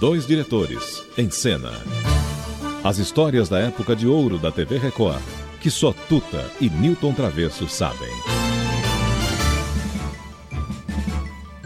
dois diretores, em cena. As histórias da época de ouro da TV Record, que só Tuta e Newton Travesso sabem.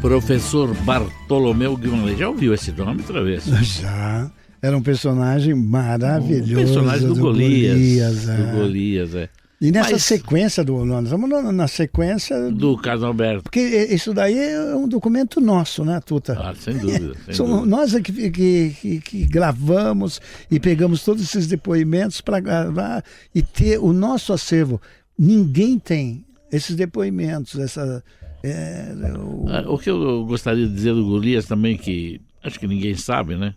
Professor Bartolomeu Guimarães. Já ouviu esse nome, Travesso? Já. Era um personagem maravilhoso. Um personagem do, do Golias. Golias, é. Do Golias, é. E nessa Mas- sequência do. Nós estamos na, sequência. Do Carlos Alberto. Porque isso daí é um documento nosso, né, Tuta? Ah, sem dúvida. Sem Somos dúvida. nós é que, que, que- gravamos e pegamos todos esses depoimentos para gravar e ter o nosso acervo. Ninguém tem esses depoimentos, essa. é, o- Ah, O que eu gostaria de dizer do Golias também, que acho que ninguém sabe, né?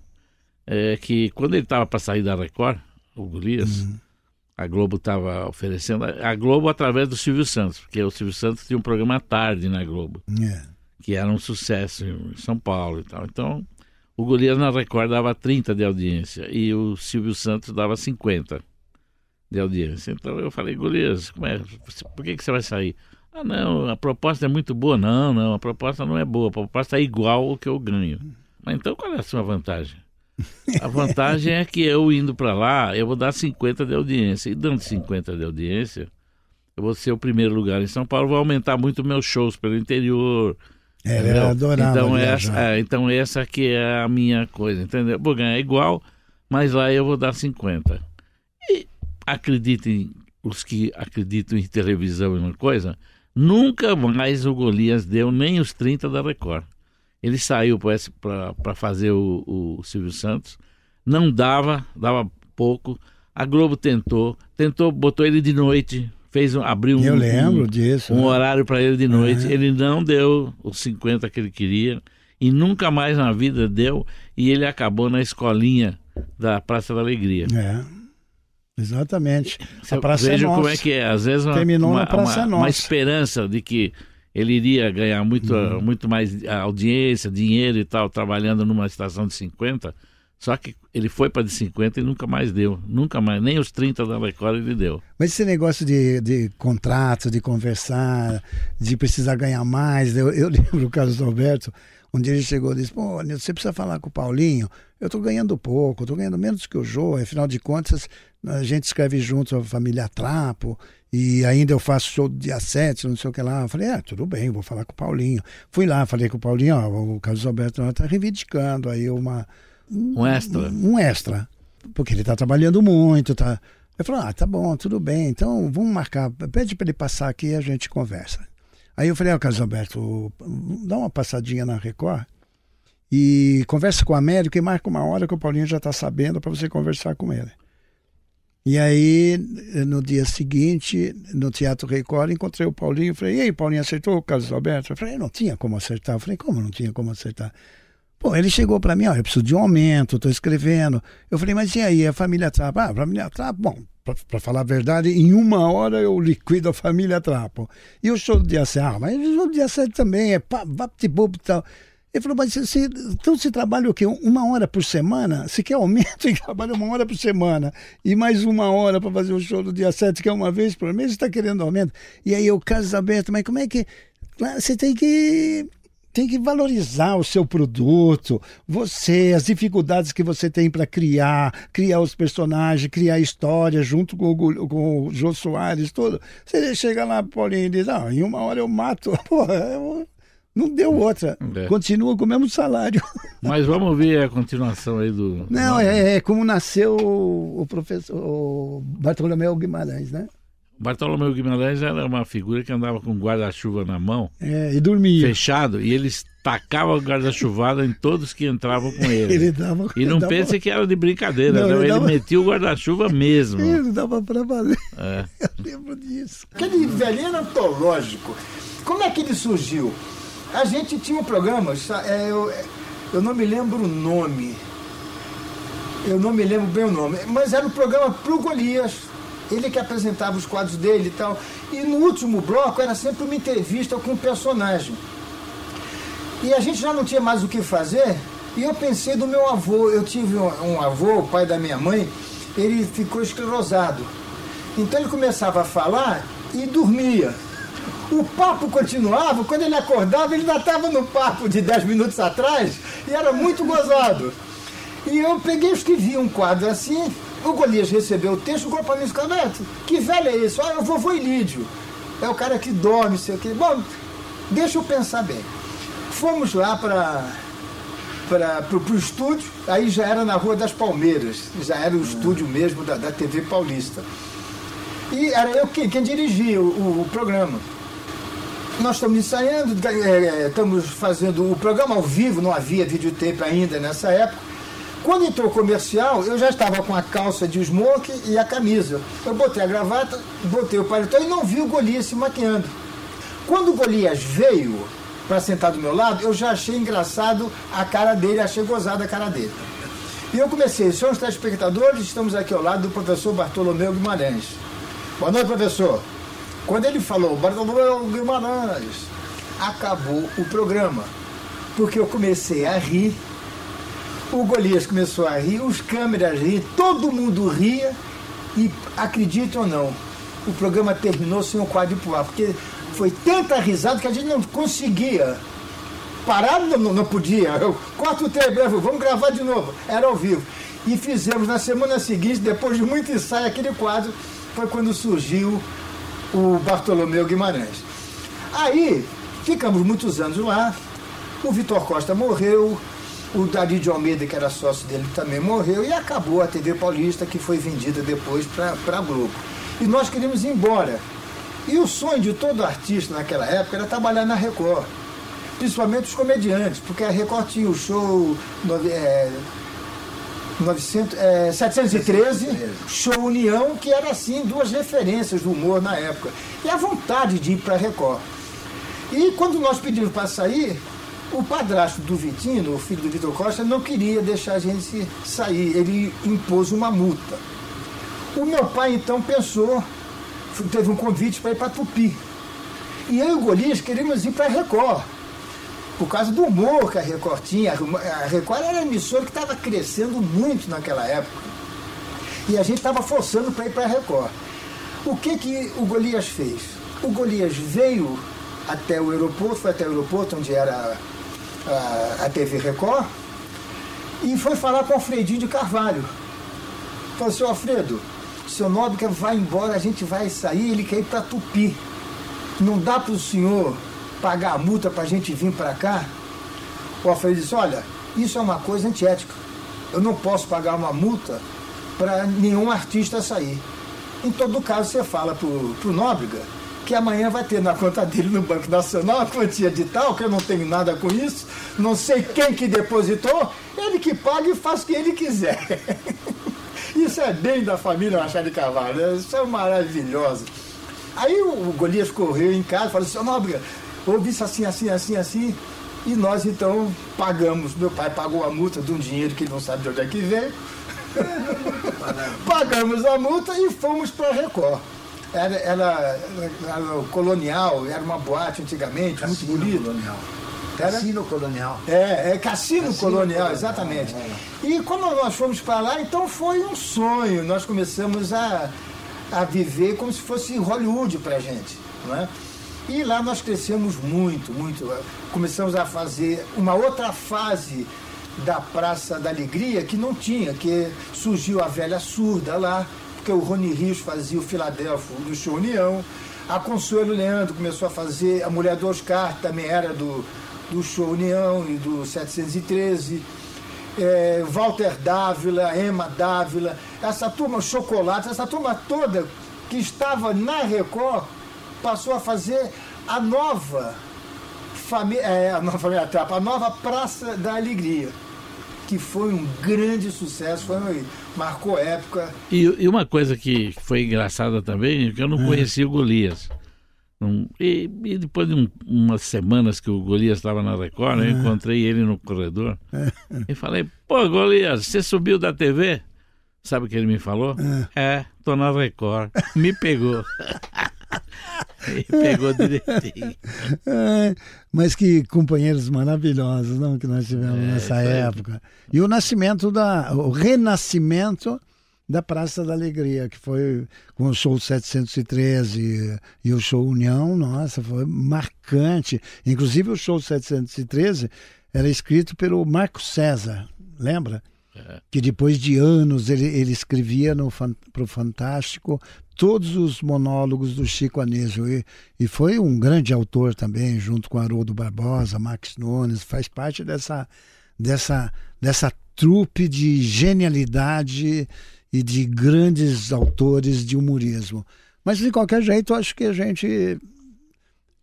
É que quando ele estava para sair da Record, o Golias, a Globo estava oferecendo. A Globo através do Silvio Santos, porque o Silvio Santos tinha um programa à tarde na Globo, é. que era um sucesso em São Paulo e tal. Então, o Golias na Record dava 30 de audiência e o Silvio Santos dava 50 de audiência. Então eu falei, Golias, como é? por que, que você vai sair? Ah, não, a proposta é muito boa. Não, não, a proposta não é boa. A proposta é igual ao que eu ganho. Mas então qual é a sua vantagem? A vantagem é que eu indo para lá, eu vou dar 50 de audiência. E dando 50 de audiência, eu vou ser o primeiro lugar em São Paulo, vou aumentar muito meus shows pelo interior. É, entendeu? eu adorava então, viajar. essa, é, então essa que é a minha coisa, entendeu? Vou ganhar igual, mas lá eu vou dar 50. E acreditem, os que acreditam em televisão e uma coisa, nunca mais o Golias deu nem os 30 da Record. Ele saiu para fazer o, o Silvio Santos, não dava, dava pouco. A Globo tentou, tentou, botou ele de noite, fez um, abriu um, Eu lembro um, disso. um né? horário para ele de noite. É. Ele não deu os 50 que ele queria e nunca mais na vida deu. E ele acabou na escolinha da Praça da Alegria. É. Exatamente. Você A Praça é veja como Nossa. é que é. Às vezes uma, Terminou uma, na Praça uma- Nossa. uma esperança de que ele iria ganhar muito, Uhum. muito mais audiência, dinheiro e tal, trabalhando numa estação de 50. Só que ele foi para de 50 e nunca mais deu. Nunca mais. Nem os 30 da Record ele deu. Mas esse negócio de, de contrato, de conversar, de precisar ganhar mais, eu, eu lembro o Carlos Alberto, um dia ele chegou e disse, pô, você precisa falar com o Paulinho, eu estou ganhando pouco, estou ganhando menos que o Jô, afinal de contas, a gente escreve junto a família Trapo, e ainda eu faço show dia 7, não sei o que lá. Eu falei, é, tudo bem, vou falar com o Paulinho. Fui lá, falei com o Paulinho, ó, o Carlos Alberto está reivindicando aí uma, Um extra. um extra. Porque ele está trabalhando muito, tá? Eu falei, ah, tá bom, tudo bem, então vamos marcar, pede para ele passar aqui e a gente conversa. Aí eu falei, ó, Carlos Alberto, dá uma passadinha na Record e conversa com o Américo e marca uma hora que o Paulinho já está sabendo para você conversar com ele. E aí, no dia seguinte, no Teatro Record, encontrei o Paulinho e falei, e aí, Paulinho, acertou o Carlos Alberto? Eu falei, não tinha como acertar. Eu falei, como não tinha como acertar? Pô, ele chegou para mim, ó, eu preciso de um aumento, estou escrevendo. Eu falei, mas e aí, a família Trapo? Ah, a família Trapo, bom, para falar a verdade, em uma hora eu liquido a família Trapo. E o show do dia 7, ah, mas o show do dia 7 também é vapt-vupt e tal. Ele falou, mas você, então você trabalha o quê? Uma hora por semana? Se quer aumento, e trabalha uma hora por semana. E mais uma hora para fazer o show do dia 7, que é uma vez por mês, você está querendo aumento. E aí eu, Carlos Alberto, mas como é que. Claro, Você tem que tem que valorizar o seu produto, você, as dificuldades que você tem para criar, criar os personagens, criar história junto com o, com o Jô Soares, todo. Você chega lá, Paulinho, e diz, ah, em uma hora eu mato. Porra, eu- não deu outra. É. Continua com o mesmo salário. Mas vamos ver a continuação aí do. Não, é, é como nasceu o, o professor o Bartolomeu Guimarães, né? Bartolomeu Guimarães era uma figura que andava com guarda-chuva na mão, É, e dormia. fechado, e ele tacava o guarda-chuvada em todos que entravam com ele. Ele dava. E não dava, pense que era de brincadeira, Não, não, ele ele dava- metia o guarda-chuva mesmo. Ele dava para valer. É. Eu lembro disso. Aquele velhinho antológico. Como é que ele surgiu? A gente tinha um programa, é, eu, é, eu não me lembro o nome. Eu não me lembro bem o nome, mas era um programa pro Golias. Ele que apresentava os quadros dele e tal. E no último bloco era sempre uma entrevista com um personagem. E a gente já não tinha mais o que fazer. E eu pensei do meu avô. Eu tive um, um avô, o pai da minha mãe, ele ficou esclerosado. Então ele começava a falar e dormia. O papo continuava, quando ele acordava, ele ainda estava no papo de 10 minutos atrás e era muito gozado. E eu peguei escrevi um quadro assim, o Golias recebeu o texto, o para mim e que velho é esse? Olha, é o vovô Ilídio. É o cara que dorme, sei o quê. Bom, deixa eu pensar bem. Fomos lá para para o estúdio, aí já era na Rua das Palmeiras, já era o estúdio mesmo da, da TV Paulista. E era eu quem, quem dirigia o, o, o programa. Nós estamos ensaiando, é, é, estamos fazendo o programa ao vivo, não havia videotape ainda nessa época. Quando entrou o comercial, eu já estava com a calça de smoke e a camisa. Eu botei a gravata, botei o paletó e não vi o Golias se maquiando. Quando o Golias veio para sentar do meu lado, eu já achei engraçado a cara dele, achei gozada a cara dele. E eu comecei, senhores telespectadores, estamos aqui ao lado do professor Bartolomeu Guimarães. Boa noite, professor. Quando ele falou Bartolomeu Guimarães, acabou o programa. Porque eu comecei a rir, o Golias começou a rir, os câmeras riam, todo mundo ria e, acredite ou não, o programa terminou sem o quadro pular, porque foi tanta risada que a gente não conseguia parar, não, não podia. Eu, corta o telegrafo, vamos gravar de novo. Era ao vivo. E fizemos na semana seguinte, depois de muito ensaio, aquele quadro, foi quando surgiu o Bartolomeu Guimarães. Aí, ficamos muitos anos lá, o Vitor Costa morreu, o Dari de Almeida, que era sócio dele, também morreu, e acabou a TV Paulista, que foi vendida depois para a Globo. E nós queríamos ir embora. E o sonho de todo artista naquela época era trabalhar na Record, principalmente os comediantes, porque a Record tinha o show é, 900, é, 713, Show União, que era assim, duas referências do humor na época. E a vontade de ir para a Record. E quando nós pedimos para sair, o padrasto do Vitinho, o filho do Vitor Costa, não queria deixar a gente sair. Ele impôs uma multa. O meu pai então pensou, teve um convite para ir para Tupi. E eu e o Golias queríamos ir para a Record por causa do humor que a Record tinha. A Record era uma emissora que estava crescendo muito naquela época. E a gente estava forçando para ir para a Record. O que, que o Golias fez? O Golias veio até o aeroporto, foi até o aeroporto onde era a, TV Record, e foi falar com o Alfredinho de Carvalho. Falou, seu Alfredo, seu Nóbrega vai embora, a gente vai sair, ele quer ir para Tupi. Não dá para o senhor pagar a multa para a gente vir para cá? O Alfredo disse, olha, isso é uma coisa antiética. Eu não posso pagar uma multa para nenhum artista sair. Em todo caso, você fala para o Nóbrega que amanhã vai ter na conta dele no Banco Nacional a quantia de tal, que eu não tenho nada com isso, não sei quem que depositou, ele que paga e faz o que ele quiser. Isso é bem da família Machado de Carvalho, isso é maravilhoso. Aí o Golias correu em casa e falou assim, Nóbrega, ouvi isso assim, assim, assim, assim. E nós então pagamos. Meu pai pagou a multa de um dinheiro que ele não sabe de onde é que veio. Pagamos a multa e fomos para Record. Era, era, era, colonial, era uma boate antigamente, cassino muito bonito. Colonial. Era? Cassino colonial. É, é cassino, cassino colonial, colonial, exatamente. É, é. E quando nós fomos para lá, então foi um sonho. Nós começamos a, a viver como se fosse Hollywood para a gente. Não é? E lá nós crescemos muito, muito. Começamos a fazer uma outra fase da Praça da Alegria que não tinha, que surgiu a velha surda lá, porque o Rony Rios fazia o Filadélfio do Show União. A Consuelo Leandro começou a fazer, a mulher do Oscar também era do, do Show União e do 713. É, Walter Dávila, Emma Dávila, essa turma Chocolate, essa turma toda que estava na Record passou a fazer a nova família, é, a nova família Trapa, a nova Praça da Alegria que foi um grande sucesso, foi, marcou época. E, e uma coisa que foi engraçada também, que eu não é. conhecia o Golias. Um, e, e, depois de um, umas semanas que o Golias estava na Record, eu é. encontrei ele no corredor é. e falei, pô, Golias, você subiu da TV? Sabe o que ele me falou? É, é tô na Record. Me pegou. Pegou direitinho. É, mas que companheiros maravilhosos não, que nós tivemos é, nessa época. E o nascimento da. o renascimento da Praça da Alegria, que foi com o show 713 e, e o show União, nossa, foi marcante. Inclusive o show 713 era escrito pelo Marco César, lembra? É. Que depois de anos ele, ele escrevia para o Fantástico todos os monólogos do Chico Anísio. E, e foi um grande autor também, junto com Haroldo Barbosa, Max Nunes, faz parte dessa, dessa, dessa trupe de genialidade e de grandes autores de humorismo. Mas, de qualquer jeito, acho que a gente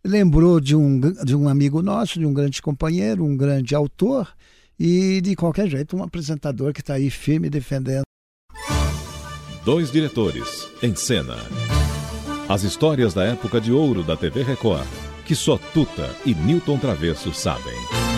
lembrou de um, de um amigo nosso, de um grande companheiro, um grande autor e, de qualquer jeito, um apresentador que está aí firme defendendo. Dois diretores em cena. As histórias da época de ouro da TV Record, que só Tuta e Newton Travesso sabem.